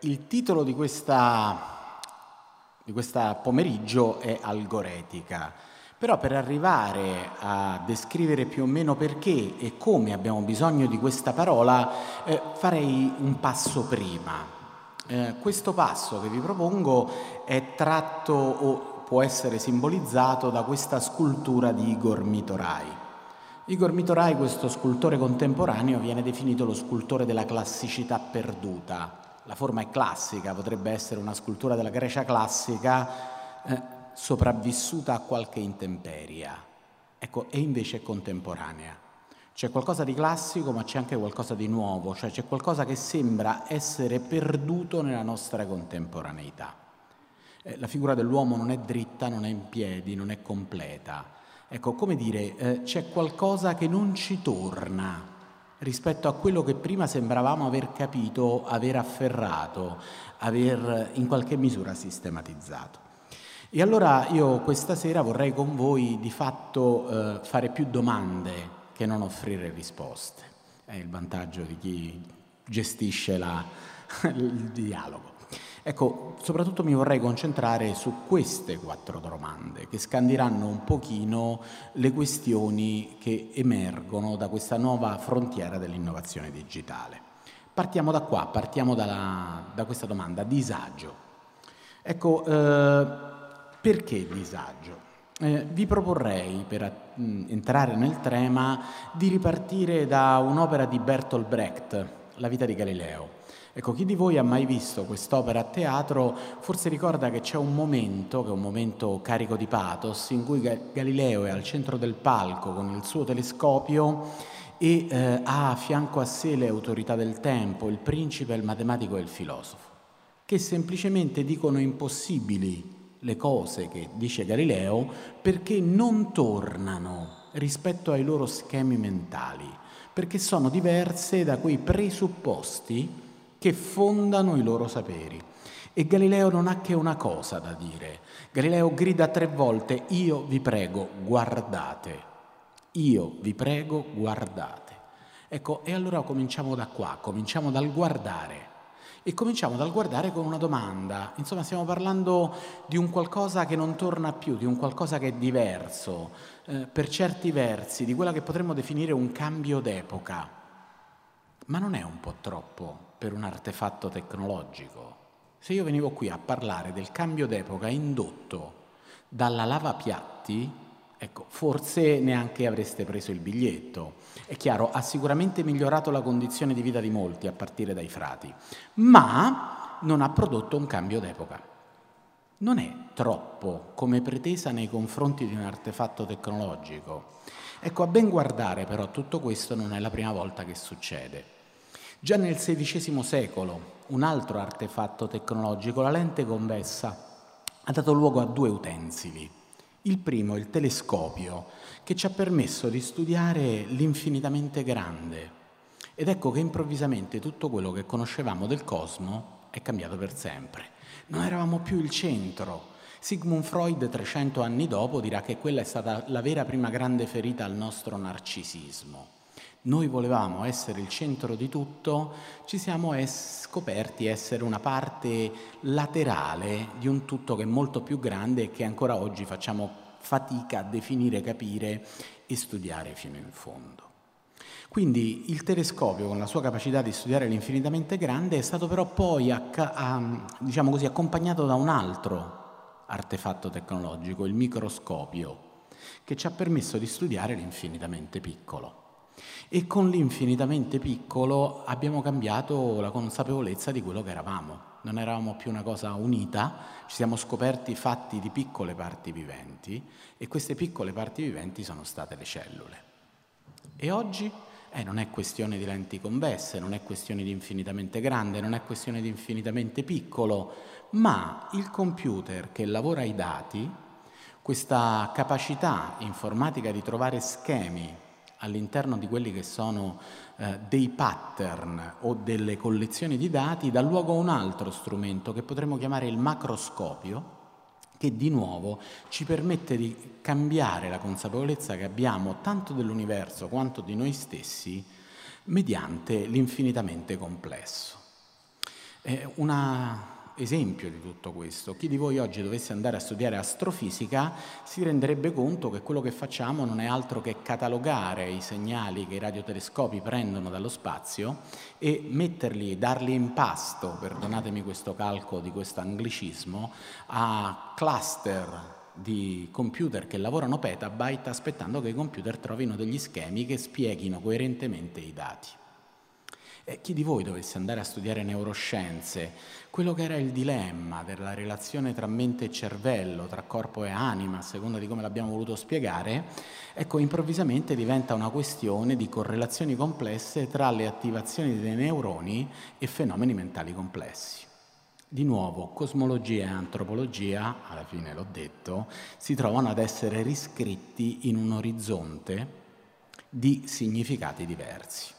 il titolo di questa, di questa pomeriggio è Algoretica, però per arrivare a descrivere più o meno perché e come abbiamo bisogno di questa parola eh, farei un passo prima. Eh, questo passo che vi propongo è tratto o può essere simbolizzato da questa scultura di Igor Mitorai. Igor Mitorai, questo scultore contemporaneo, viene definito lo scultore della classicità perduta. La forma è classica, potrebbe essere una scultura della Grecia classica eh, sopravvissuta a qualche intemperia. Ecco, e invece è contemporanea. C'è qualcosa di classico, ma c'è anche qualcosa di nuovo, cioè c'è qualcosa che sembra essere perduto nella nostra contemporaneità. Eh, la figura dell'uomo non è dritta, non è in piedi, non è completa. Ecco, come dire, eh, c'è qualcosa che non ci torna rispetto a quello che prima sembravamo aver capito, aver afferrato, aver in qualche misura sistematizzato. E allora io questa sera vorrei con voi di fatto eh, fare più domande che non offrire risposte. È il vantaggio di chi gestisce la, il dialogo. Ecco, soprattutto mi vorrei concentrare su queste quattro domande che scandiranno un pochino le questioni che emergono da questa nuova frontiera dell'innovazione digitale. Partiamo da qua, partiamo dalla, da questa domanda, disagio. Ecco, eh, perché disagio? Eh, vi proporrei, per mh, mm, entrare nel tema, di ripartire da un'opera di Bertolt Brecht, La vita di Galileo. Ecco, chi di voi ha mai visto quest'opera a teatro forse ricorda che c'è un momento, che è un momento carico di pathos, in cui Galileo è al centro del palco con il suo telescopio e eh, ha a fianco a sé le autorità del tempo, il principe, il matematico e il filosofo, che semplicemente dicono impossibili le cose che dice Galileo perché non tornano rispetto ai loro schemi mentali, perché sono diverse da quei presupposti che fondano i loro saperi. E Galileo non ha che una cosa da dire. Galileo grida tre volte, io vi prego, guardate. Io vi prego, guardate. Ecco, e allora cominciamo da qua, cominciamo dal guardare. E cominciamo dal guardare con una domanda. Insomma, stiamo parlando di un qualcosa che non torna più, di un qualcosa che è diverso, eh, per certi versi, di quella che potremmo definire un cambio d'epoca. Ma non è un po' troppo? Per un artefatto tecnologico. Se io venivo qui a parlare del cambio d'epoca indotto dalla lavapiatti, ecco, forse neanche avreste preso il biglietto. È chiaro, ha sicuramente migliorato la condizione di vita di molti, a partire dai frati, ma non ha prodotto un cambio d'epoca. Non è troppo come pretesa nei confronti di un artefatto tecnologico. Ecco, a ben guardare però tutto questo non è la prima volta che succede. Già nel XVI secolo un altro artefatto tecnologico, la lente convessa, ha dato luogo a due utensili. Il primo, il telescopio, che ci ha permesso di studiare l'infinitamente grande. Ed ecco che improvvisamente tutto quello che conoscevamo del cosmo è cambiato per sempre. Non eravamo più il centro. Sigmund Freud, 300 anni dopo, dirà che quella è stata la vera prima grande ferita al nostro narcisismo noi volevamo essere il centro di tutto, ci siamo es- scoperti essere una parte laterale di un tutto che è molto più grande e che ancora oggi facciamo fatica a definire, capire e studiare fino in fondo. Quindi il telescopio, con la sua capacità di studiare l'infinitamente grande, è stato però poi acca- a, diciamo così, accompagnato da un altro artefatto tecnologico, il microscopio, che ci ha permesso di studiare l'infinitamente piccolo. E con l'infinitamente piccolo abbiamo cambiato la consapevolezza di quello che eravamo. Non eravamo più una cosa unita, ci siamo scoperti fatti di piccole parti viventi e queste piccole parti viventi sono state le cellule. E oggi eh, non è questione di lenti convesse, non è questione di infinitamente grande, non è questione di infinitamente piccolo, ma il computer che lavora ai dati, questa capacità informatica di trovare schemi all'interno di quelli che sono eh, dei pattern o delle collezioni di dati dà luogo a un altro strumento che potremmo chiamare il macroscopio, che di nuovo ci permette di cambiare la consapevolezza che abbiamo tanto dell'universo quanto di noi stessi mediante l'infinitamente complesso. Eh, un esempio di tutto questo, chi di voi oggi dovesse andare a studiare astrofisica si renderebbe conto che quello che facciamo non è altro che catalogare i segnali che i radiotelescopi prendono dallo spazio e metterli, darli in pasto, perdonatemi questo calco di questo anglicismo, a cluster di computer che lavorano petabyte aspettando che i computer trovino degli schemi che spieghino coerentemente i dati. E chi di voi dovesse andare a studiare neuroscienze, quello che era il dilemma della relazione tra mente e cervello, tra corpo e anima, a seconda di come l'abbiamo voluto spiegare, ecco, improvvisamente diventa una questione di correlazioni complesse tra le attivazioni dei neuroni e fenomeni mentali complessi. Di nuovo, cosmologia e antropologia, alla fine l'ho detto, si trovano ad essere riscritti in un orizzonte di significati diversi.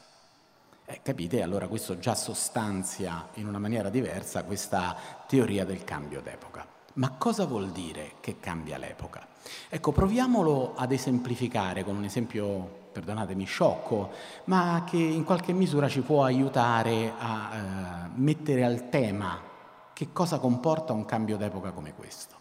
Eh, capite? Allora questo già sostanzia in una maniera diversa questa teoria del cambio d'epoca. Ma cosa vuol dire che cambia l'epoca? Ecco, proviamolo ad esemplificare con un esempio perdonatemi, sciocco, ma che in qualche misura ci può aiutare a eh, mettere al tema che cosa comporta un cambio d'epoca come questo?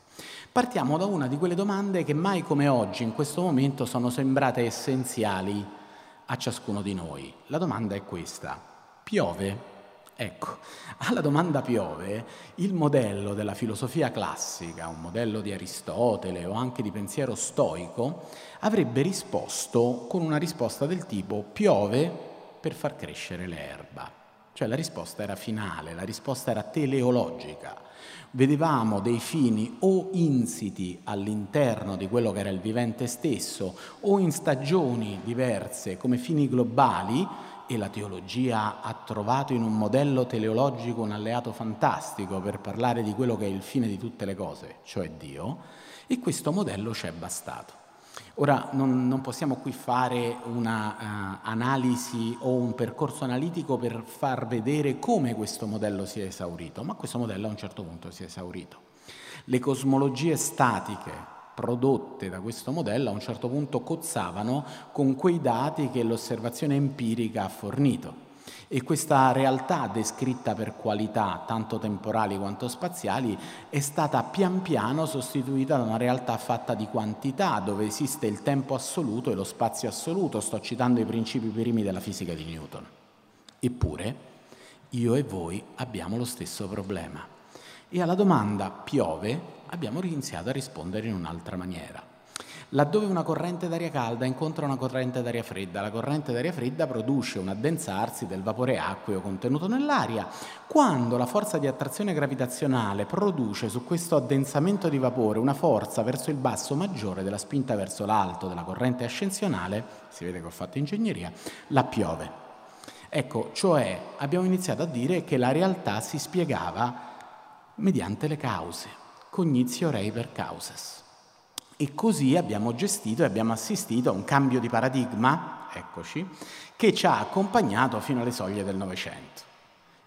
Partiamo da una di quelle domande che mai come oggi, in questo momento, sono sembrate essenziali a ciascuno di noi. La domanda è questa. Piove? Ecco, alla domanda piove, il modello della filosofia classica, un modello di Aristotele o anche di pensiero stoico, avrebbe risposto con una risposta del tipo piove per far crescere l'erba. Cioè la risposta era finale, la risposta era teleologica. Vedevamo dei fini o insiti all'interno di quello che era il vivente stesso o in stagioni diverse come fini globali e la teologia ha trovato in un modello teleologico un alleato fantastico per parlare di quello che è il fine di tutte le cose, cioè Dio, e questo modello ci è bastato. Ora non, non possiamo qui fare un'analisi uh, o un percorso analitico per far vedere come questo modello si è esaurito, ma questo modello a un certo punto si è esaurito. Le cosmologie statiche prodotte da questo modello a un certo punto cozzavano con quei dati che l'osservazione empirica ha fornito. E questa realtà descritta per qualità tanto temporali quanto spaziali è stata pian piano sostituita da una realtà fatta di quantità, dove esiste il tempo assoluto e lo spazio assoluto. Sto citando i principi primi della fisica di Newton. Eppure, io e voi abbiamo lo stesso problema. E alla domanda piove abbiamo iniziato a rispondere in un'altra maniera. Laddove una corrente d'aria calda incontra una corrente d'aria fredda, la corrente d'aria fredda produce un addensarsi del vapore acqueo contenuto nell'aria. Quando la forza di attrazione gravitazionale produce su questo addensamento di vapore una forza verso il basso maggiore della spinta verso l'alto della corrente ascensionale, si vede che ho fatto ingegneria, la piove. Ecco, cioè abbiamo iniziato a dire che la realtà si spiegava mediante le cause, cognizio rei per causes. E così abbiamo gestito e abbiamo assistito a un cambio di paradigma, eccoci, che ci ha accompagnato fino alle soglie del Novecento.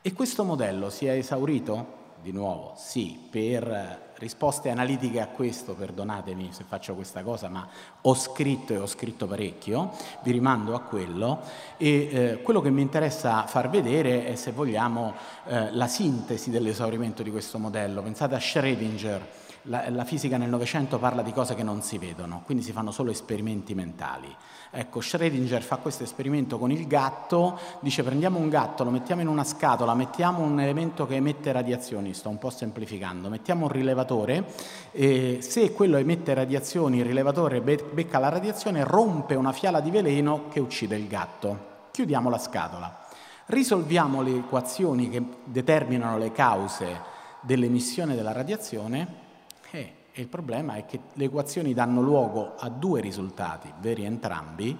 E questo modello si è esaurito? Di nuovo, sì, per risposte analitiche a questo, perdonatemi se faccio questa cosa, ma ho scritto e ho scritto parecchio, vi rimando a quello e eh, quello che mi interessa far vedere è, se vogliamo, eh, la sintesi dell'esaurimento di questo modello. Pensate a Schrödinger, la, la fisica nel Novecento parla di cose che non si vedono, quindi si fanno solo esperimenti mentali. Ecco, Schrödinger fa questo esperimento con il gatto, dice prendiamo un gatto, lo mettiamo in una scatola, mettiamo un elemento che emette radiazioni, sto un po' semplificando, mettiamo un rilevatore, e se quello emette radiazioni, il rilevatore becca la radiazione, rompe una fiala di veleno che uccide il gatto. Chiudiamo la scatola. Risolviamo le equazioni che determinano le cause dell'emissione della radiazione e il problema è che le equazioni danno luogo a due risultati, veri entrambi,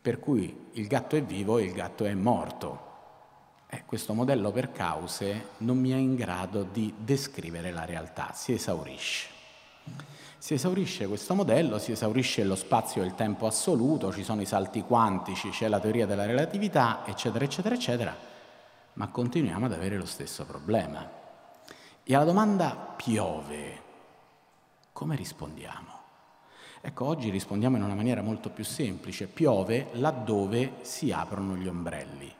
per cui il gatto è vivo e il gatto è morto. E questo modello per cause non mi è in grado di descrivere la realtà, si esaurisce. Si esaurisce questo modello, si esaurisce lo spazio e il tempo assoluto, ci sono i salti quantici, c'è la teoria della relatività, eccetera, eccetera, eccetera, ma continuiamo ad avere lo stesso problema. E alla domanda piove, come rispondiamo? Ecco, oggi rispondiamo in una maniera molto più semplice. Piove laddove si aprono gli ombrelli.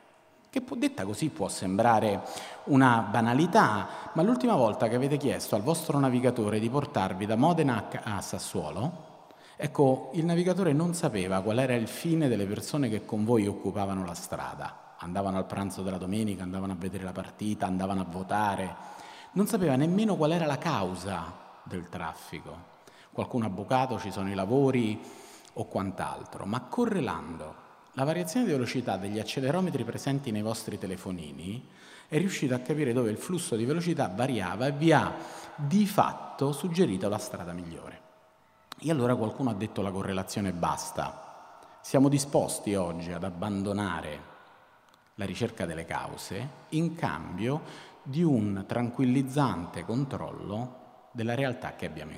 che detta così può sembrare una banalità, ma l'ultima volta che avete chiesto al vostro navigatore di portarvi da Modena a Sassuolo, ecco, il navigatore non sapeva qual era il fine delle persone che con voi occupavano la strada. Andavano al pranzo della domenica, andavano a vedere la partita, andavano a votare. Non sapeva nemmeno qual era la causa del traffico. Qualcuno ha bucato, ci sono i lavori o quant'altro, ma correlando la variazione di velocità degli accelerometri presenti nei vostri telefonini è riuscito a capire dove il flusso di velocità variava e vi ha di fatto suggerito la strada migliore. E allora qualcuno ha detto la correlazione basta. Siamo disposti oggi ad abbandonare la ricerca delle cause in cambio di un tranquillizzante controllo della realtà che abbiamo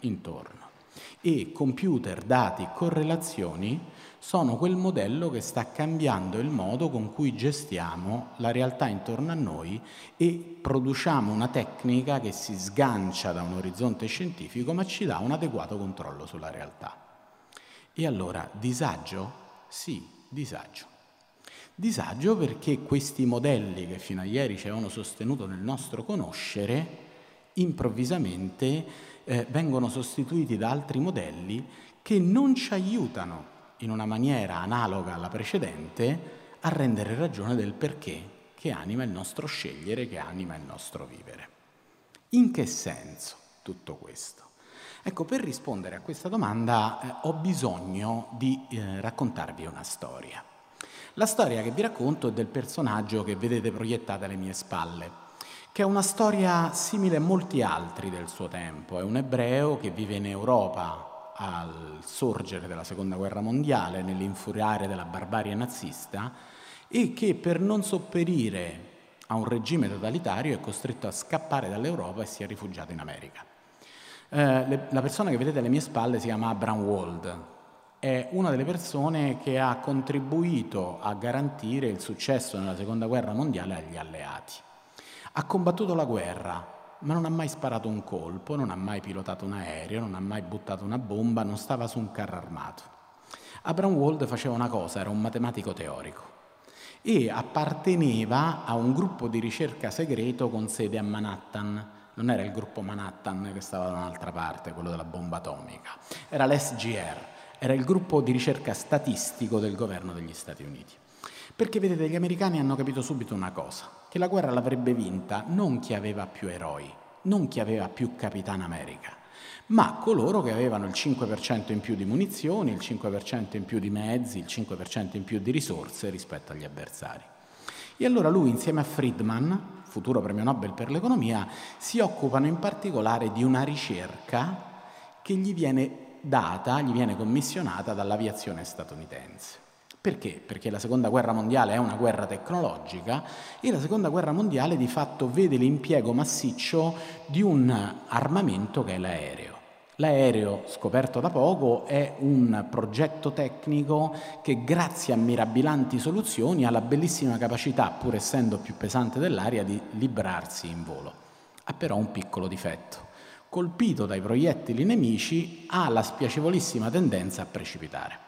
intorno. E computer, dati, correlazioni sono quel modello che sta cambiando il modo con cui gestiamo la realtà intorno a noi e produciamo una tecnica che si sgancia da un orizzonte scientifico ma ci dà un adeguato controllo sulla realtà. E allora disagio? Sì, disagio. Disagio perché questi modelli che fino a ieri ci avevano sostenuto nel nostro conoscere, improvvisamente eh, vengono sostituiti da altri modelli che non ci aiutano in una maniera analoga alla precedente a rendere ragione del perché che anima il nostro scegliere, che anima il nostro vivere. In che senso tutto questo? Ecco, per rispondere a questa domanda eh, ho bisogno di eh, raccontarvi una storia. La storia che vi racconto è del personaggio che vedete proiettata alle mie spalle, che è una storia simile a molti altri del suo tempo. È un ebreo che vive in Europa al sorgere della seconda guerra mondiale, nell'infuriare della barbarie nazista, e che per non sopperire a un regime totalitario è costretto a scappare dall'Europa e si è rifugiato in America. Eh, le, la persona che vedete alle mie spalle si chiama Abraham Wald, è una delle persone che ha contribuito a garantire il successo nella seconda guerra mondiale agli alleati. Ha combattuto la guerra, ma non ha mai sparato un colpo, non ha mai pilotato un aereo, non ha mai buttato una bomba, non stava su un carro armato. Abraham Wald faceva una cosa, era un matematico teorico e apparteneva a un gruppo di ricerca segreto con sede a Manhattan. Non era il gruppo Manhattan che stava da un'altra parte, quello della bomba atomica, era l'SGR, era il gruppo di ricerca statistico del governo degli Stati Uniti. Perché vedete, gli americani hanno capito subito una cosa, che la guerra l'avrebbe vinta non chi aveva più eroi, non chi aveva più Capitan America, ma coloro che avevano il 5% in più di munizioni, il 5% in più di mezzi, il 5% in più di risorse rispetto agli avversari. E allora lui insieme a Friedman, futuro premio Nobel per l'economia, si occupano in particolare di una ricerca che gli viene data, gli viene commissionata dall'aviazione statunitense. Perché? Perché la seconda guerra mondiale è una guerra tecnologica e la seconda guerra mondiale di fatto vede l'impiego massiccio di un armamento che è l'aereo. L'aereo, scoperto da poco, è un progetto tecnico che grazie a mirabilanti soluzioni ha la bellissima capacità, pur essendo più pesante dell'aria, di librarsi in volo. Ha però un piccolo difetto. Colpito dai proiettili nemici ha la spiacevolissima tendenza a precipitare.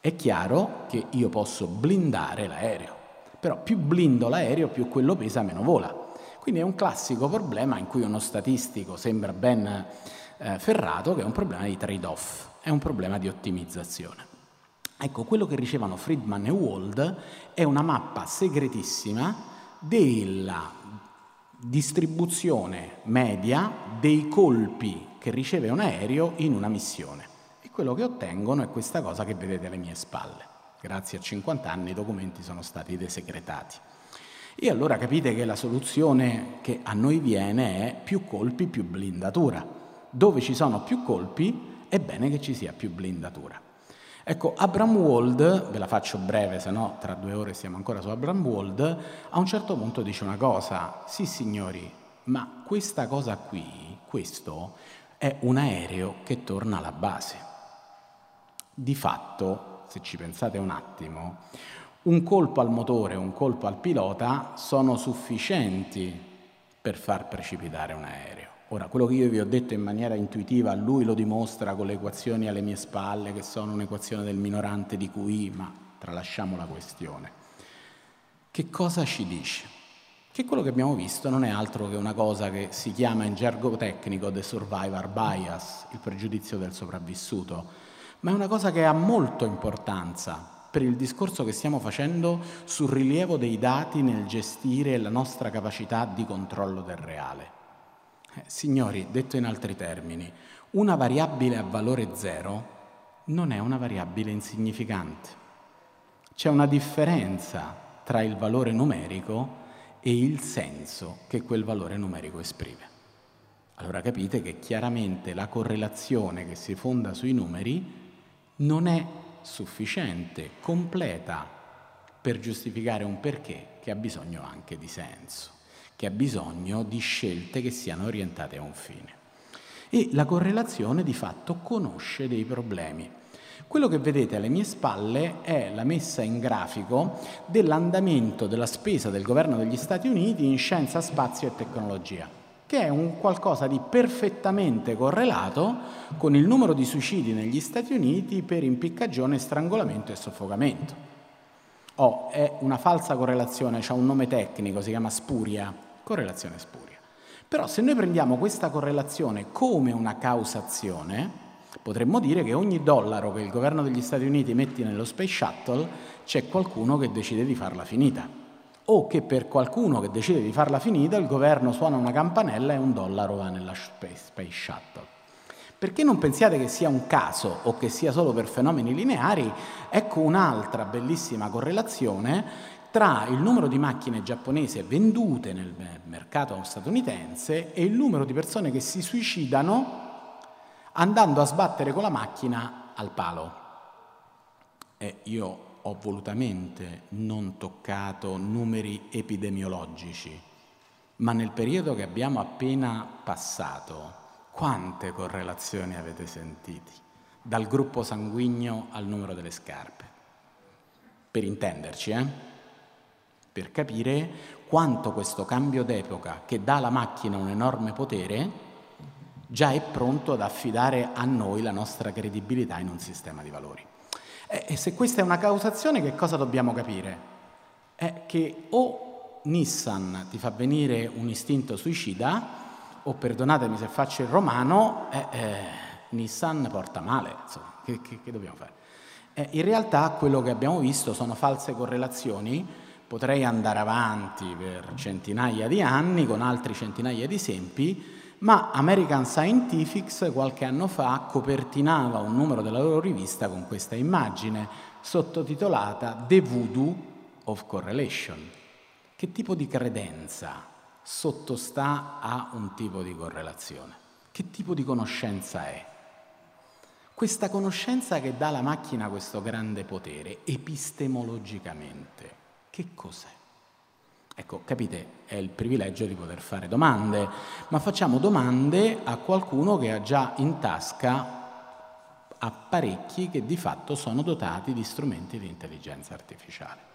È chiaro che io posso blindare l'aereo, però più blindo l'aereo più quello pesa meno vola. Quindi è un classico problema in cui uno statistico sembra ben eh, ferrato che è un problema di trade-off, è un problema di ottimizzazione. Ecco, quello che ricevono Friedman e Wald è una mappa segretissima della distribuzione media dei colpi che riceve un aereo in una missione quello che ottengono è questa cosa che vedete alle mie spalle. Grazie a 50 anni i documenti sono stati desecretati. E allora capite che la soluzione che a noi viene è più colpi, più blindatura. Dove ci sono più colpi è bene che ci sia più blindatura. Ecco, Abram Wald, ve la faccio breve, se no tra due ore siamo ancora su Abram Wald, a un certo punto dice una cosa, sì signori, ma questa cosa qui, questo, è un aereo che torna alla base. Di fatto, se ci pensate un attimo, un colpo al motore un colpo al pilota sono sufficienti per far precipitare un aereo. Ora, quello che io vi ho detto in maniera intuitiva, lui lo dimostra con le equazioni alle mie spalle, che sono un'equazione del minorante di QI, ma tralasciamo la questione. Che cosa ci dice? Che quello che abbiamo visto non è altro che una cosa che si chiama in gergo tecnico the survivor bias, il pregiudizio del sopravvissuto, ma è una cosa che ha molto importanza per il discorso che stiamo facendo sul rilievo dei dati nel gestire la nostra capacità di controllo del reale. Signori, detto in altri termini, una variabile a valore zero non è una variabile insignificante. C'è una differenza tra il valore numerico e il senso che quel valore numerico esprime. Allora capite che chiaramente la correlazione che si fonda sui numeri non è sufficiente, completa per giustificare un perché che ha bisogno anche di senso, che ha bisogno di scelte che siano orientate a un fine. E la correlazione di fatto conosce dei problemi. Quello che vedete alle mie spalle è la messa in grafico dell'andamento della spesa del governo degli Stati Uniti in scienza, spazio e tecnologia che è un qualcosa di perfettamente correlato con il numero di suicidi negli Stati Uniti per impiccagione, strangolamento e soffocamento. Oh, è una falsa correlazione, c'è un nome tecnico, si chiama spuria, correlazione spuria. Però se noi prendiamo questa correlazione come una causazione, potremmo dire che ogni dollaro che il governo degli Stati Uniti mette nello Space Shuttle c'è qualcuno che decide di farla finita o che per qualcuno che decide di farla finita il governo suona una campanella e un dollaro va nella Space Shuttle. Perché non pensiate che sia un caso o che sia solo per fenomeni lineari? Ecco un'altra bellissima correlazione tra il numero di macchine giapponesi vendute nel mercato statunitense e il numero di persone che si suicidano andando a sbattere con la macchina al palo. E io ho volutamente non toccato numeri epidemiologici, ma nel periodo che abbiamo appena passato, quante correlazioni avete sentiti? Dal gruppo sanguigno al numero delle scarpe. Per intenderci, eh? Per capire quanto questo cambio d'epoca, che dà alla macchina un enorme potere, già è pronto ad affidare a noi la nostra credibilità in un sistema di valori. E se questa è una causazione, che cosa dobbiamo capire? È che o Nissan ti fa venire un istinto suicida, o perdonatemi se faccio il romano, eh, eh, Nissan porta male, insomma, che, che, che dobbiamo fare? Eh, in realtà quello che abbiamo visto sono false correlazioni, potrei andare avanti per centinaia di anni con altri centinaia di esempi, ma American Scientific qualche anno fa copertinava un numero della loro rivista con questa immagine sottotitolata The Voodoo of Correlation. Che tipo di credenza sottostà a un tipo di correlazione? Che tipo di conoscenza è? Questa conoscenza che dà alla macchina questo grande potere epistemologicamente, che cos'è? Ecco, capite, è il privilegio di poter fare domande, ma facciamo domande a qualcuno che ha già in tasca apparecchi che di fatto sono dotati di strumenti di intelligenza artificiale.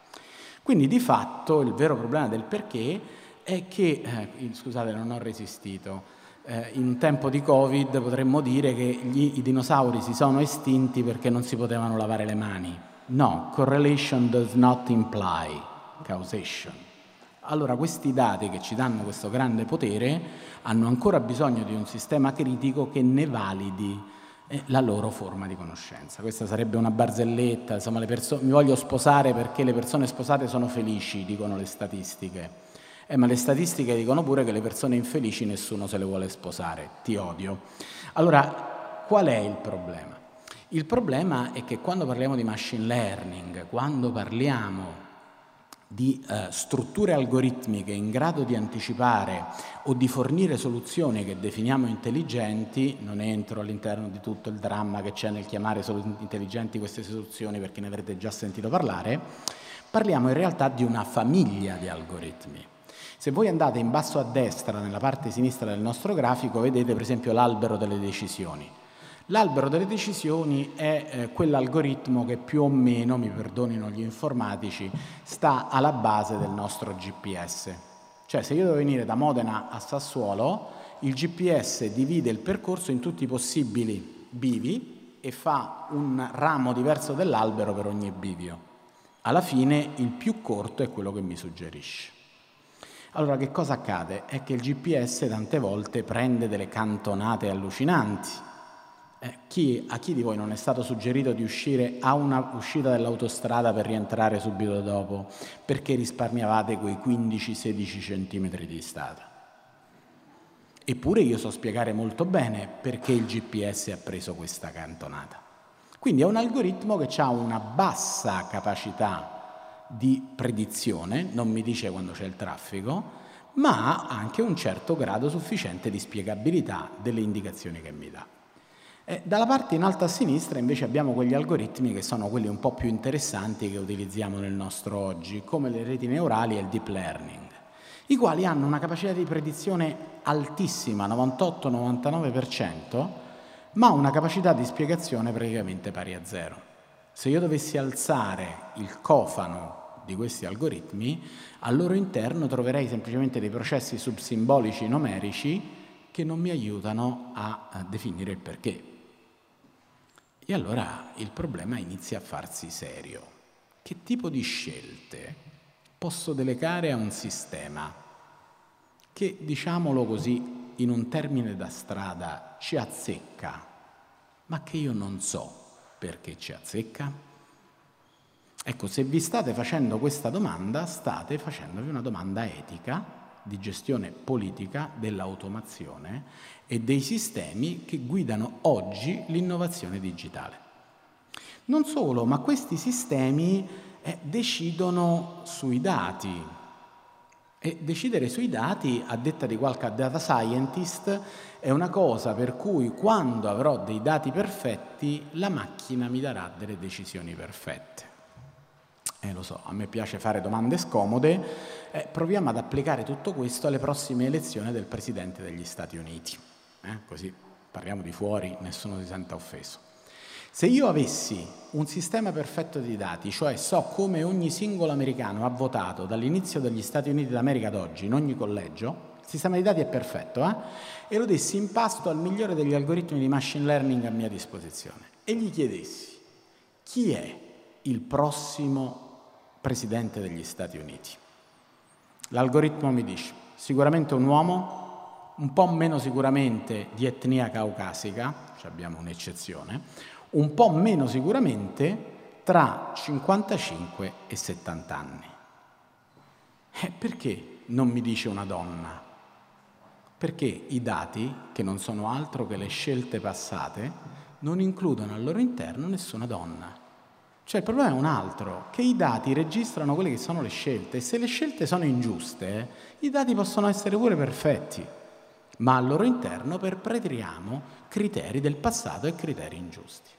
Quindi di fatto il vero problema del perché è che, eh, scusate non ho resistito, eh, in tempo di Covid potremmo dire che gli, i dinosauri si sono estinti perché non si potevano lavare le mani. No, correlation does not imply causation. Allora questi dati che ci danno questo grande potere hanno ancora bisogno di un sistema critico che ne validi eh, la loro forma di conoscenza. Questa sarebbe una barzelletta, insomma mi voglio sposare perché le persone sposate sono felici, dicono le statistiche. Eh, ma le statistiche dicono pure che le persone infelici nessuno se le vuole sposare, ti odio. Allora, qual è il problema? Il problema è che quando parliamo di machine learning, quando parliamo di eh, strutture algoritmiche in grado di anticipare o di fornire soluzioni che definiamo intelligenti, non entro all'interno di tutto il dramma che c'è nel chiamare intelligenti queste soluzioni perché ne avrete già sentito parlare, parliamo in realtà di una famiglia di algoritmi. Se voi andate in basso a destra, nella parte sinistra del nostro grafico, vedete per esempio l'albero delle decisioni. L'albero delle decisioni è eh, quell'algoritmo che più o meno, mi perdonino gli informatici, sta alla base del nostro GPS. Cioè se io devo venire da Modena a Sassuolo, il GPS divide il percorso in tutti i possibili bivi e fa un ramo diverso dell'albero per ogni bivio. Alla fine il più corto è quello che mi suggerisce. Allora che cosa accade? È che il GPS tante volte prende delle cantonate allucinanti. Eh, chi, a chi di voi non è stato suggerito di uscire a una uscita dell'autostrada per rientrare subito dopo perché risparmiavate quei 15-16 centimetri di strada? Eppure io so spiegare molto bene perché il GPS ha preso questa cantonata. Quindi è un algoritmo che ha una bassa capacità di predizione, non mi dice quando c'è il traffico, ma ha anche un certo grado sufficiente di spiegabilità delle indicazioni che mi dà. E dalla parte in alto a sinistra invece abbiamo quegli algoritmi che sono quelli un po' più interessanti che utilizziamo nel nostro oggi, come le reti neurali e il deep learning i quali hanno una capacità di predizione altissima, 98-99%, ma una capacità di spiegazione praticamente pari a zero. Se io dovessi alzare il cofano di questi algoritmi, al loro interno troverei semplicemente dei processi subsimbolici numerici che non mi aiutano a, definire il perché. E allora il problema inizia a farsi serio. Che tipo di scelte posso delegare a un sistema che, diciamolo così, in un termine da strada ci azzecca, ma che io non so perché ci azzecca? Ecco, se vi state facendo questa domanda, state facendovi una domanda etica di gestione politica dell'automazione e dei sistemi che guidano oggi l'innovazione digitale. Non solo, ma questi sistemi eh, decidono sui dati. E decidere sui dati, a detta di qualche data scientist, è una cosa per cui quando avrò dei dati perfetti, la macchina mi darà delle decisioni perfette. Eh, lo so, a me piace fare domande scomode, eh, proviamo ad applicare tutto questo alle prossime elezioni del Presidente degli Stati Uniti. Eh, così parliamo di fuori, nessuno si senta offeso. Se io avessi un sistema perfetto di dati, cioè so come ogni singolo americano ha votato dall'inizio degli Stati Uniti d'America ad oggi, in ogni collegio, il sistema di dati è perfetto, eh? e lo dessi in pasto al migliore degli algoritmi di machine learning a mia disposizione e gli chiedessi chi è il prossimo presidente degli Stati Uniti. L'algoritmo mi dice sicuramente un uomo, un po' meno sicuramente di etnia caucasica, abbiamo un'eccezione, un po' meno sicuramente tra 55 e 70 anni. E perché non mi dice una donna? Perché i dati, che non sono altro che le scelte passate, non includono al loro interno nessuna donna. Cioè il problema è un altro, che i dati registrano quelle che sono le scelte e se le scelte sono ingiuste, i dati possono essere pure perfetti, ma al loro interno perpetriamo criteri del passato e criteri ingiusti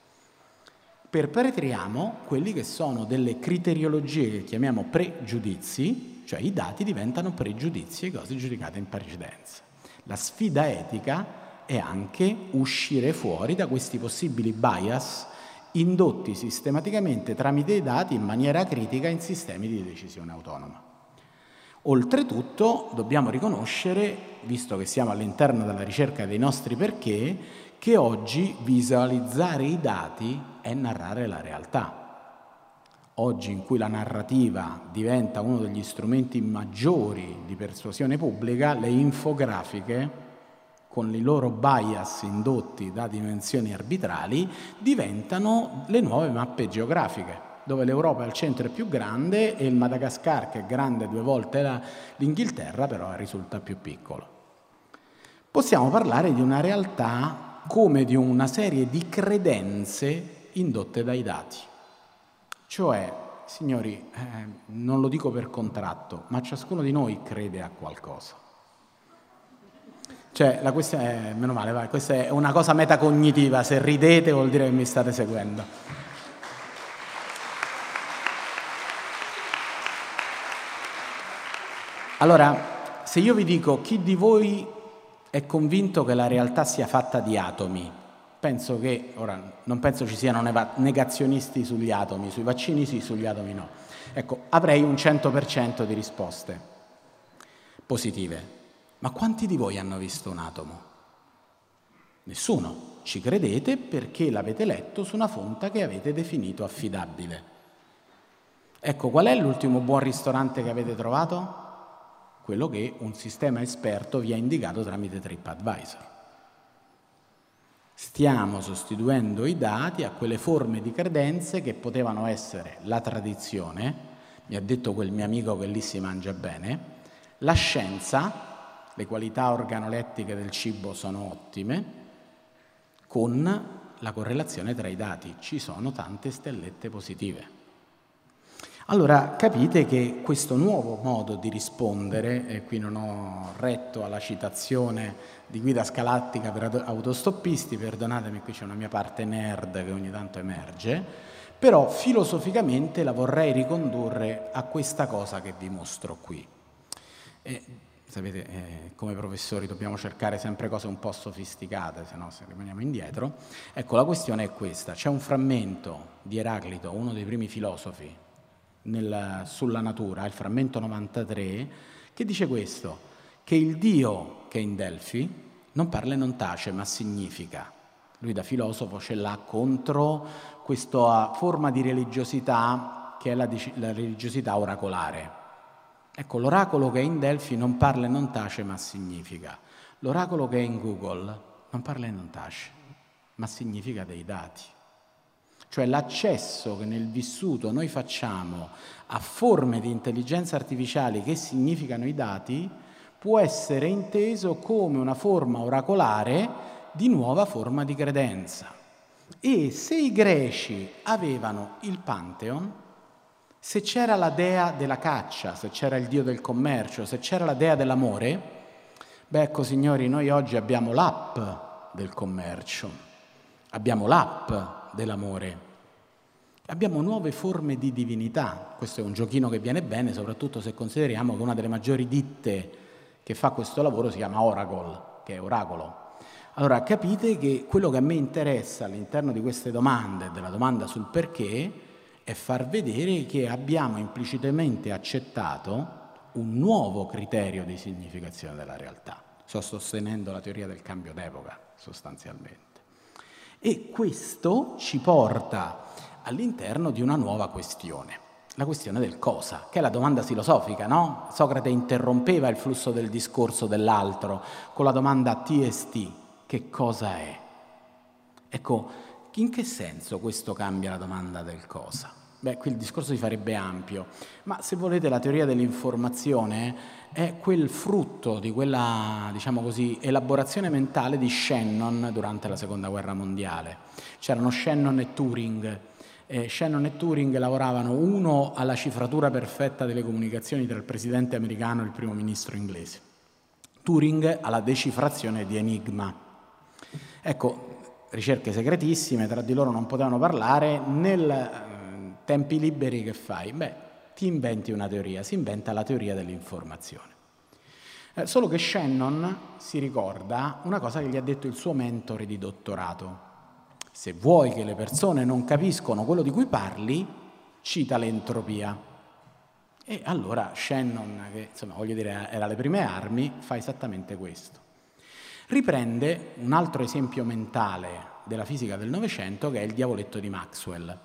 perpetriamo quelli che sono delle criteriologie che chiamiamo pregiudizi, cioè i dati diventano pregiudizi e cose giudicate in precedenza. La sfida etica è anche uscire fuori da questi possibili bias indotti sistematicamente tramite i dati in maniera critica in sistemi di decisione autonoma. Oltretutto dobbiamo riconoscere, visto che siamo all'interno della ricerca dei nostri perché, che oggi visualizzare i dati è narrare la realtà. Oggi in cui la narrativa diventa uno degli strumenti maggiori di persuasione pubblica, le infografiche, con i loro bias indotti da dimensioni arbitrali, diventano le nuove mappe geografiche, dove l'Europa al centro è più grande e il Madagascar, che è grande due volte l'Inghilterra, però risulta più piccolo. Possiamo parlare di una realtà come di una serie di credenze indotte dai dati. Cioè, signori, eh, non lo dico per contratto, ma ciascuno di noi crede a qualcosa. Cioè, la questione è, meno male, vai, questa è una cosa metacognitiva, se ridete vuol dire che mi state seguendo. Allora, se io vi dico chi di voi è convinto che la realtà sia fatta di atomi. Penso che, ora, non penso ci siano negazionisti sugli atomi, sui vaccini sì, sugli atomi no. Ecco, avrei un 100% di risposte positive. Ma quanti di voi hanno visto un atomo? Nessuno. Ci credete perché l'avete letto su una fonte che avete definito affidabile. Ecco, qual è l'ultimo buon ristorante che avete trovato? Quello che un sistema esperto vi ha indicato tramite TripAdvisor. Stiamo sostituendo i dati a quelle forme di credenze che potevano essere la tradizione, mi ha detto quel mio amico che lì si mangia bene, la scienza, le qualità organolettiche del cibo sono ottime, con la correlazione tra i dati. Ci sono tante stellette positive. Allora capite che questo nuovo modo di rispondere, e qui non ho retto alla citazione di guida scalattica per autostoppisti, perdonatemi, qui c'è una mia parte nerd che ogni tanto emerge, però filosoficamente la vorrei ricondurre a questa cosa che vi mostro qui. E, sapete, eh, come professori dobbiamo cercare sempre cose un po' sofisticate, se no se rimaniamo indietro. Ecco, la questione è questa. C'è un frammento di Eraclito, uno dei primi filosofi nel, sulla natura, il frammento 93, che dice questo, che il Dio che è in Delfi non parla e non tace, ma significa. Lui da filosofo ce l'ha contro questa forma di religiosità che è la, la religiosità oracolare. Ecco, l'oracolo che è in Delfi non parla e non tace, ma significa. L'oracolo che è in Google non parla e non tace, ma significa dei dati. Cioè l'accesso che nel vissuto noi facciamo a forme di intelligenza artificiale che significano i dati può essere inteso come una forma oracolare di nuova forma di credenza. E se i greci avevano il Pantheon, se c'era la dea della caccia, se c'era il dio del commercio, se c'era la dea dell'amore, beh ecco signori, noi oggi abbiamo l'app del commercio, abbiamo l'app dell'amore. Abbiamo nuove forme di divinità, questo è un giochino che viene bene soprattutto se consideriamo che una delle maggiori ditte che fa questo lavoro si chiama Oracle, che è oracolo. Allora capite che quello che a me interessa all'interno di queste domande, della domanda sul perché, è far vedere che abbiamo implicitamente accettato un nuovo criterio di significazione della realtà. Sto sostenendo la teoria del cambio d'epoca, sostanzialmente. E questo ci porta all'interno di una nuova questione, la questione del cosa, che è la domanda filosofica, no? Socrate interrompeva il flusso del discorso dell'altro con la domanda TST, che cosa è? Ecco, in che senso questo cambia la domanda del cosa? Beh, qui il discorso si farebbe ampio, ma se volete la teoria dell'informazione è quel frutto di quella, diciamo così, elaborazione mentale di Shannon durante la Seconda Guerra Mondiale. C'erano Shannon e Turing. Eh, Shannon e Turing lavoravano uno alla cifratura perfetta delle comunicazioni tra il presidente americano e il primo ministro inglese, Turing alla decifrazione di Enigma. Ecco, ricerche segretissime, tra di loro non potevano parlare, nel tempi liberi che fai? Beh, ti inventi una teoria, si inventa la teoria dell'informazione. Eh, solo che Shannon si ricorda una cosa che gli ha detto il suo mentore di dottorato. Se vuoi che le persone non capiscono quello di cui parli, cita l'entropia. E allora Shannon, che insomma voglio dire era alle prime armi, fa esattamente questo. Riprende un altro esempio mentale della fisica del Novecento che è il diavoletto di Maxwell.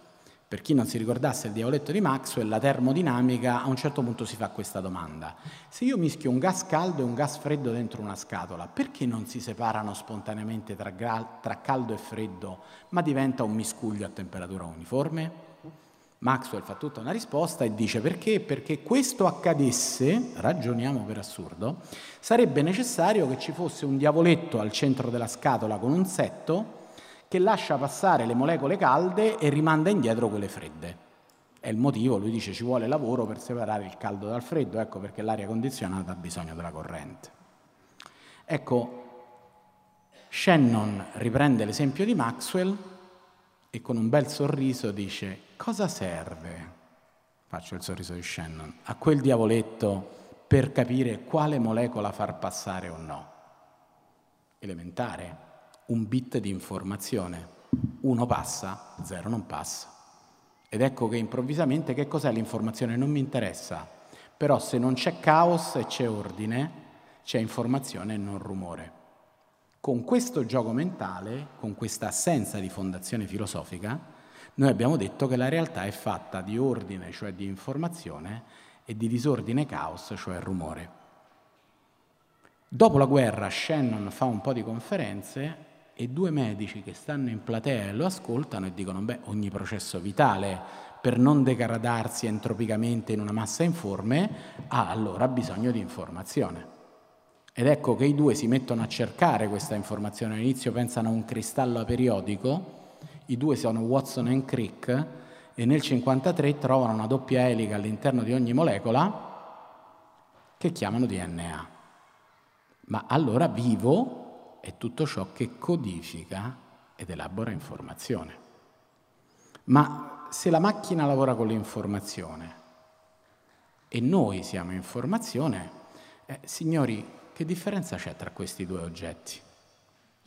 Per chi non si ricordasse il diavoletto di Maxwell, la termodinamica a un certo punto si fa questa domanda. Se io mischio un gas caldo e un gas freddo dentro una scatola, perché non si separano spontaneamente tra, tra caldo e freddo, ma diventa un miscuglio a temperatura uniforme? Maxwell fa tutta una risposta e dice perché? Perché questo accadesse, ragioniamo per assurdo, sarebbe necessario che ci fosse un diavoletto al centro della scatola con un setto che lascia passare le molecole calde e rimanda indietro quelle fredde. È il motivo, lui dice, ci vuole lavoro per separare il caldo dal freddo, ecco perché l'aria condizionata ha bisogno della corrente. Ecco, Shannon riprende l'esempio di Maxwell e con un bel sorriso dice, cosa serve, faccio il sorriso di Shannon, a quel diavoletto per capire quale molecola far passare o no? Elementare un bit di informazione. Uno passa, zero non passa. Ed ecco che improvvisamente che cos'è l'informazione? Non mi interessa. Però se non c'è caos e c'è ordine, c'è informazione e non rumore. Con questo gioco mentale, con questa assenza di fondazione filosofica, Noi abbiamo detto che la realtà è fatta di ordine, cioè di informazione, e di disordine caos, cioè rumore. Dopo la guerra Shannon fa un po' di conferenze e due medici che stanno in platea e lo ascoltano e dicono, beh, ogni processo vitale per non degradarsi entropicamente in una massa informe ha allora bisogno di informazione. Ed ecco che i due si mettono a cercare questa informazione. All'inizio pensano a un cristallo periodico, i due sono Watson e Crick e nel 1953 trovano una doppia elica all'interno di ogni molecola che chiamano DNA. Ma allora vivo è tutto ciò che codifica ed elabora informazione. Ma se la macchina lavora con l'informazione e noi siamo informazione, eh, signori, che differenza c'è tra questi due oggetti?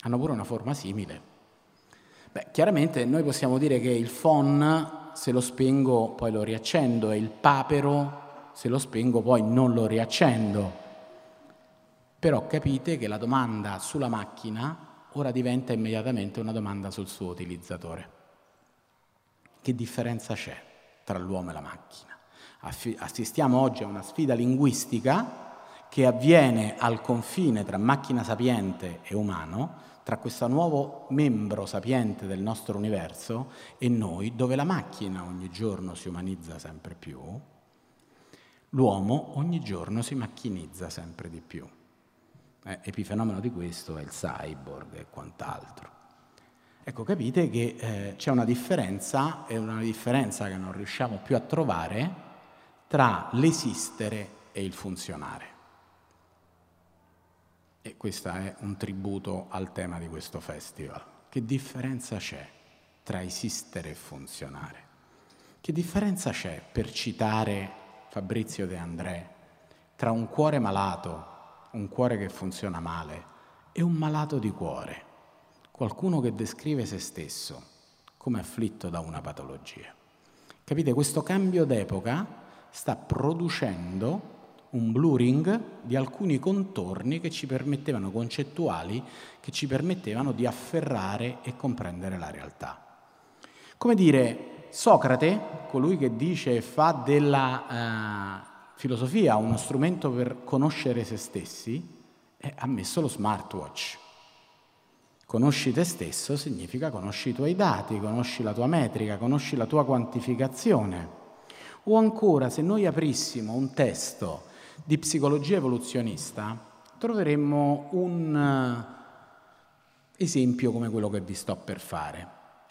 Hanno pure una forma simile. Beh, chiaramente noi possiamo dire che il phon, se lo spengo, poi lo riaccendo, e il papero, se lo spengo, poi non lo riaccendo. Però capite che la domanda sulla macchina ora diventa immediatamente una domanda sul suo utilizzatore. Che differenza c'è tra l'uomo e la macchina? Assistiamo oggi a una sfida linguistica che avviene al confine tra macchina sapiente e umano, tra questo nuovo membro sapiente del nostro universo e noi, dove la macchina ogni giorno si umanizza sempre più, l'uomo ogni giorno si macchinizza sempre di più. Eh, epifenomeno di questo è il cyborg e quant'altro. Ecco, capite che eh, c'è una differenza, è una differenza che non riusciamo più a trovare tra l'esistere e il funzionare. E questo è un tributo al tema di questo festival. Che differenza c'è tra esistere e funzionare? Che differenza c'è, per citare Fabrizio De André, tra un cuore malato, un cuore che funziona male, e un malato di cuore? Qualcuno che descrive se stesso come afflitto da una patologia. Capite, questo cambio d'epoca sta producendo un blurring di alcuni contorni che ci permettevano, concettuali, che ci permettevano di afferrare e comprendere la realtà. Come dire, Socrate, colui che dice e fa della eh, filosofia uno strumento per conoscere se stessi, ha messo lo smartwatch. Conosci te stesso significa conosci i tuoi dati, conosci la tua metrica, conosci la tua quantificazione. O ancora, se noi aprissimo un testo di psicologia evoluzionista troveremmo un eh, esempio come quello che vi sto per fare.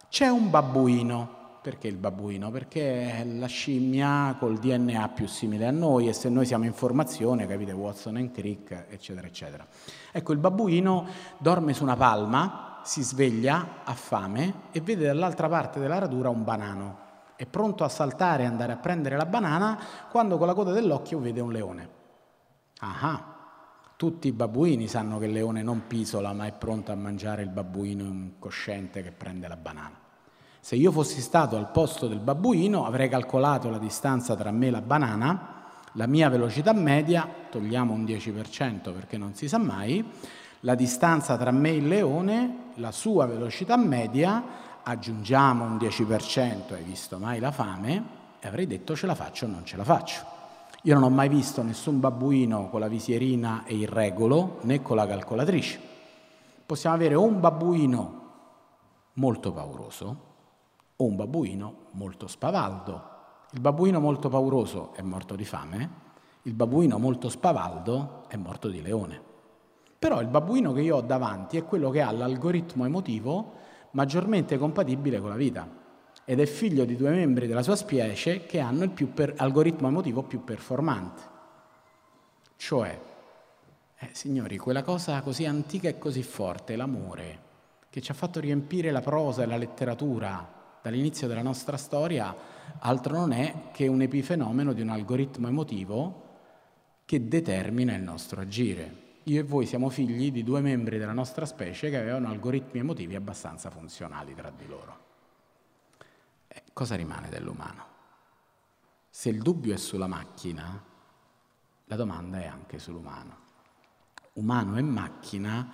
C'è un babbuino. Perché il babbuino? Perché è la scimmia col DNA più simile a noi e se noi siamo in formazione, capite, Watson e Crick, eccetera, eccetera. Ecco, il babbuino dorme su una palma, si sveglia, ha fame e vede dall'altra parte della radura un banano. È pronto a saltare e andare a prendere la banana quando con la coda dell'occhio vede un leone. Ah, tutti i babbuini sanno che il leone non pisola, ma è pronto a mangiare il babbuino incosciente che prende la banana. Se io fossi stato al posto del babbuino, avrei calcolato la distanza tra me e la banana, la mia velocità media, togliamo un 10% perché non si sa mai, la distanza tra me e il leone, la sua velocità media, aggiungiamo un 10%, hai visto mai la fame, e avrei detto ce la faccio o non ce la faccio. Io non ho mai visto nessun babbuino con la visierina e il regolo né con la calcolatrice. Possiamo avere un babbuino molto pauroso o un babbuino molto spavaldo. Il babbuino molto pauroso è morto di fame, il babbuino molto spavaldo è morto di leone. Però il babbuino che io ho davanti è quello che ha l'algoritmo emotivo maggiormente compatibile con la vita ed è figlio di due membri della sua specie che hanno il per, algoritmo emotivo più performante. Cioè, eh, signori, quella cosa così antica e così forte, l'amore, che ci ha fatto riempire la prosa e la letteratura dall'inizio della nostra storia, altro non è che un epifenomeno di un algoritmo emotivo che determina il nostro agire. Io e voi siamo figli di due membri della nostra specie che avevano algoritmi emotivi abbastanza funzionali tra di loro cosa rimane dell'umano? Se il dubbio è sulla macchina, la domanda è anche sull'umano. Umano e macchina,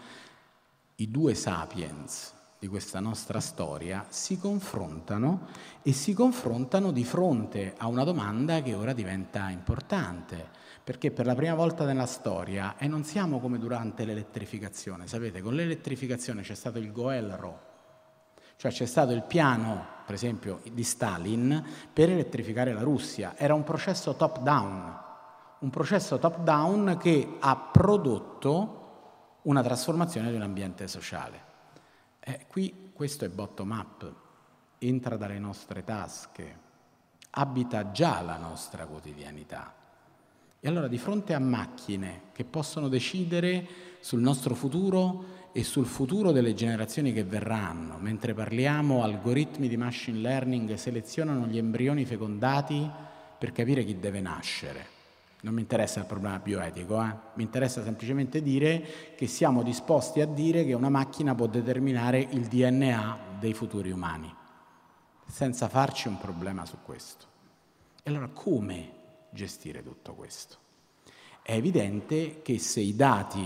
i due sapiens di questa nostra storia si confrontano e si confrontano di fronte a una domanda che ora diventa importante, perché per la prima volta nella storia, e non siamo come durante l'elettrificazione, sapete, con l'elettrificazione c'è stato il Goelro, cioè c'è stato il piano, per esempio, di Stalin per elettrificare la Russia, era un processo top-down, un processo top-down che ha prodotto una trasformazione di un ambiente sociale. Eh, qui questo è bottom up, entra dalle nostre tasche, abita già la nostra quotidianità. E allora di fronte a macchine che possono decidere sul nostro futuro e sul futuro delle generazioni che verranno, mentre parliamo algoritmi di machine learning selezionano gli embrioni fecondati per capire chi deve nascere non mi interessa il problema bioetico, eh? mi interessa semplicemente dire che siamo disposti a dire che una macchina può determinare il DNA dei futuri umani, senza farci un problema su questo. E allora come gestire tutto questo? È evidente che se i dati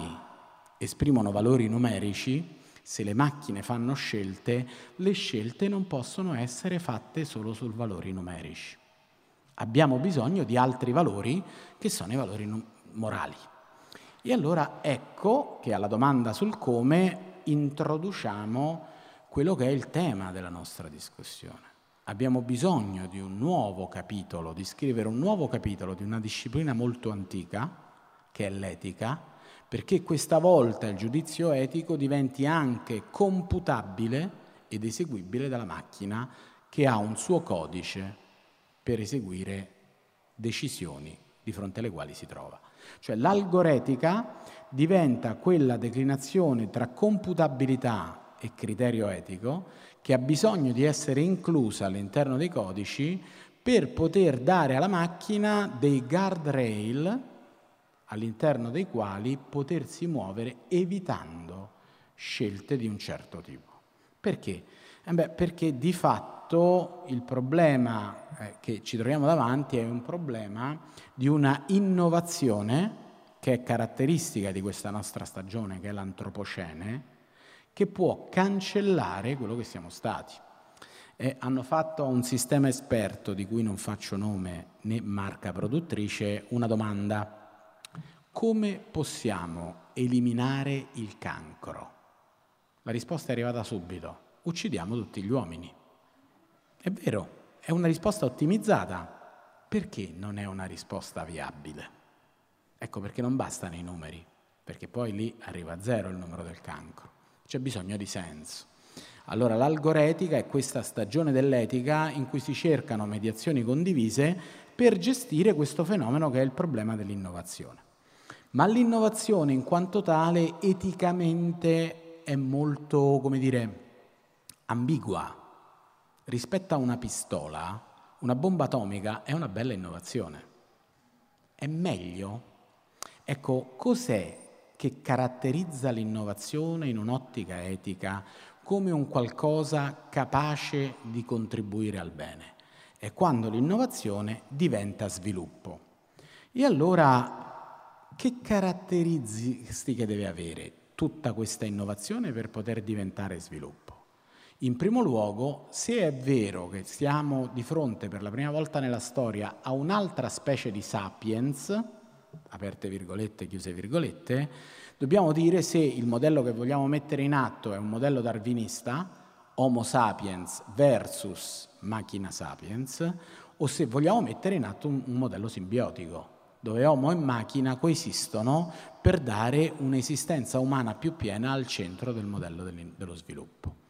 esprimono valori numerici, se le macchine fanno scelte, le scelte non possono essere fatte solo su valori numerici. Abbiamo bisogno di altri valori che sono i valori morali. E allora ecco che alla domanda sul come introduciamo quello che è il tema della nostra discussione. Abbiamo bisogno di un nuovo capitolo, di scrivere un nuovo capitolo di una disciplina molto antica, che è l'etica, perché questa volta il giudizio etico diventi anche computabile ed eseguibile dalla macchina che ha un suo codice per eseguire decisioni di fronte alle quali si trova. Cioè l'algoretica diventa quella declinazione tra computabilità e criterio etico che ha bisogno di essere inclusa all'interno dei codici per poter dare alla macchina dei guardrail all'interno dei quali potersi muovere evitando scelte di un certo tipo. Perché? Eh beh, perché di fatto il problema eh, che ci troviamo davanti è un problema di una innovazione che è caratteristica di questa nostra stagione, che è l'antropocene, che può cancellare quello che siamo stati. E hanno fatto a un sistema esperto, di cui non faccio nome né marca produttrice, una domanda. Come possiamo eliminare il cancro? La risposta è arrivata subito uccidiamo tutti gli uomini. È vero, è una risposta ottimizzata. Perché non è una risposta viabile? Ecco perché non bastano i numeri, perché poi lì arriva a zero il numero del cancro. C'è bisogno di senso. Allora l'algoretica è questa stagione dell'etica in cui si cercano mediazioni condivise per gestire questo fenomeno che è il problema dell'innovazione. Ma l'innovazione in quanto tale eticamente è molto, come dire, ambigua. Rispetto a una pistola, una bomba atomica è una bella innovazione. È meglio? Ecco, cos'è che caratterizza l'innovazione in un'ottica etica come un qualcosa capace di contribuire al bene? È quando l'innovazione diventa sviluppo. E allora che caratteristiche deve avere tutta questa innovazione per poter diventare sviluppo? In primo luogo, se è vero che siamo di fronte per la prima volta nella storia a un'altra specie di sapiens, aperte virgolette, chiuse virgolette, dobbiamo dire se il modello che vogliamo mettere in atto è un modello darwinista, Homo sapiens versus macchina sapiens, o se vogliamo mettere in atto un, un modello simbiotico, dove Homo e macchina coesistono per dare un'esistenza umana più piena al centro del modello dello sviluppo.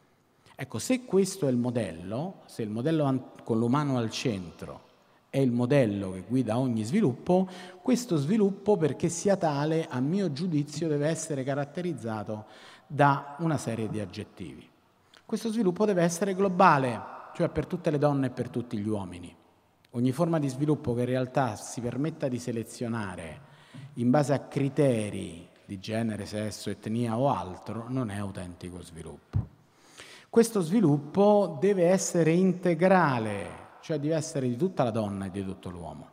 Ecco, se questo è il modello, se il modello con l'umano al centro è il modello che guida ogni sviluppo, questo sviluppo, perché sia tale, a mio giudizio, deve essere caratterizzato da una serie di aggettivi. Questo sviluppo deve essere globale, cioè per tutte le donne e per tutti gli uomini. Ogni forma di sviluppo che in realtà si permetta di selezionare in base a criteri di genere, sesso, etnia o altro non è autentico sviluppo. Questo sviluppo deve essere integrale, cioè deve essere di tutta la donna e di tutto l'uomo.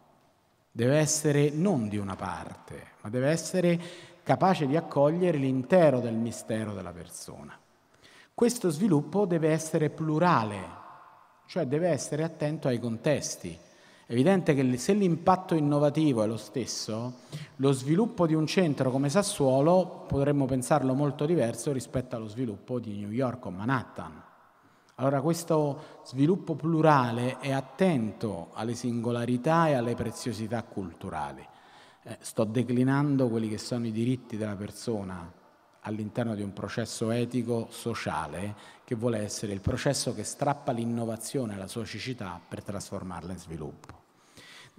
Deve essere non di una parte, ma deve essere capace di accogliere l'intero del mistero della persona. questo sviluppo deve essere plurale, cioè deve essere attento ai contesti. È evidente che se l'impatto innovativo è lo stesso, lo sviluppo di un centro come Sassuolo potremmo pensarlo molto diverso rispetto allo sviluppo di New York o Manhattan. Allora questo sviluppo plurale è attento alle singolarità e alle preziosità culturali. Eh, sto declinando quelli che sono i diritti della persona all'interno di un processo etico sociale che vuole essere il processo che strappa l'innovazione alla sua cecità per trasformarla in sviluppo.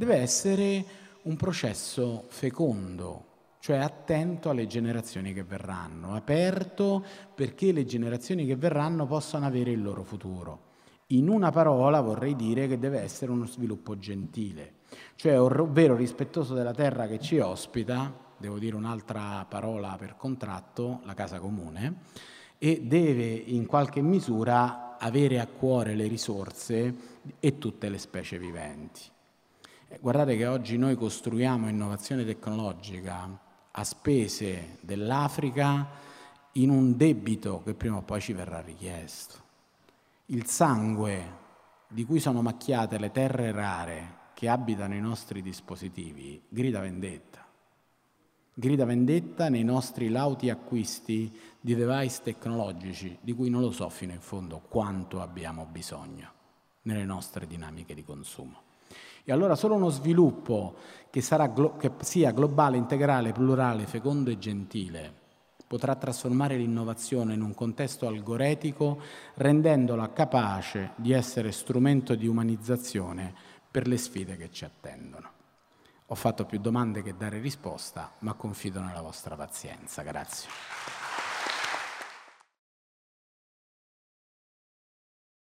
Deve essere un processo fecondo, cioè attento alle generazioni che verranno, aperto perché le generazioni che verranno possano avere il loro futuro. In una parola vorrei dire che deve essere uno sviluppo gentile, cioè ovvero rispettoso della terra che ci ospita, devo dire un'altra parola per contratto, la casa comune, e deve in qualche misura avere a cuore le risorse e tutte le specie viventi. Eh, guardate che oggi noi costruiamo innovazione tecnologica a spese dell'Africa in un debito che prima o poi ci verrà richiesto. Il sangue di cui sono macchiate le terre rare che abitano i nostri dispositivi grida vendetta grida vendetta nei nostri lauti acquisti di device tecnologici di cui non lo so fino in fondo quanto abbiamo bisogno nelle nostre dinamiche di consumo. E allora solo uno sviluppo che, glo- che sia globale, integrale, plurale, fecondo e gentile potrà trasformare l'innovazione in un contesto algoretico rendendola capace di essere strumento di umanizzazione per le sfide che ci attendono. Ho fatto più domande che dare risposta, ma confido nella vostra pazienza. Grazie.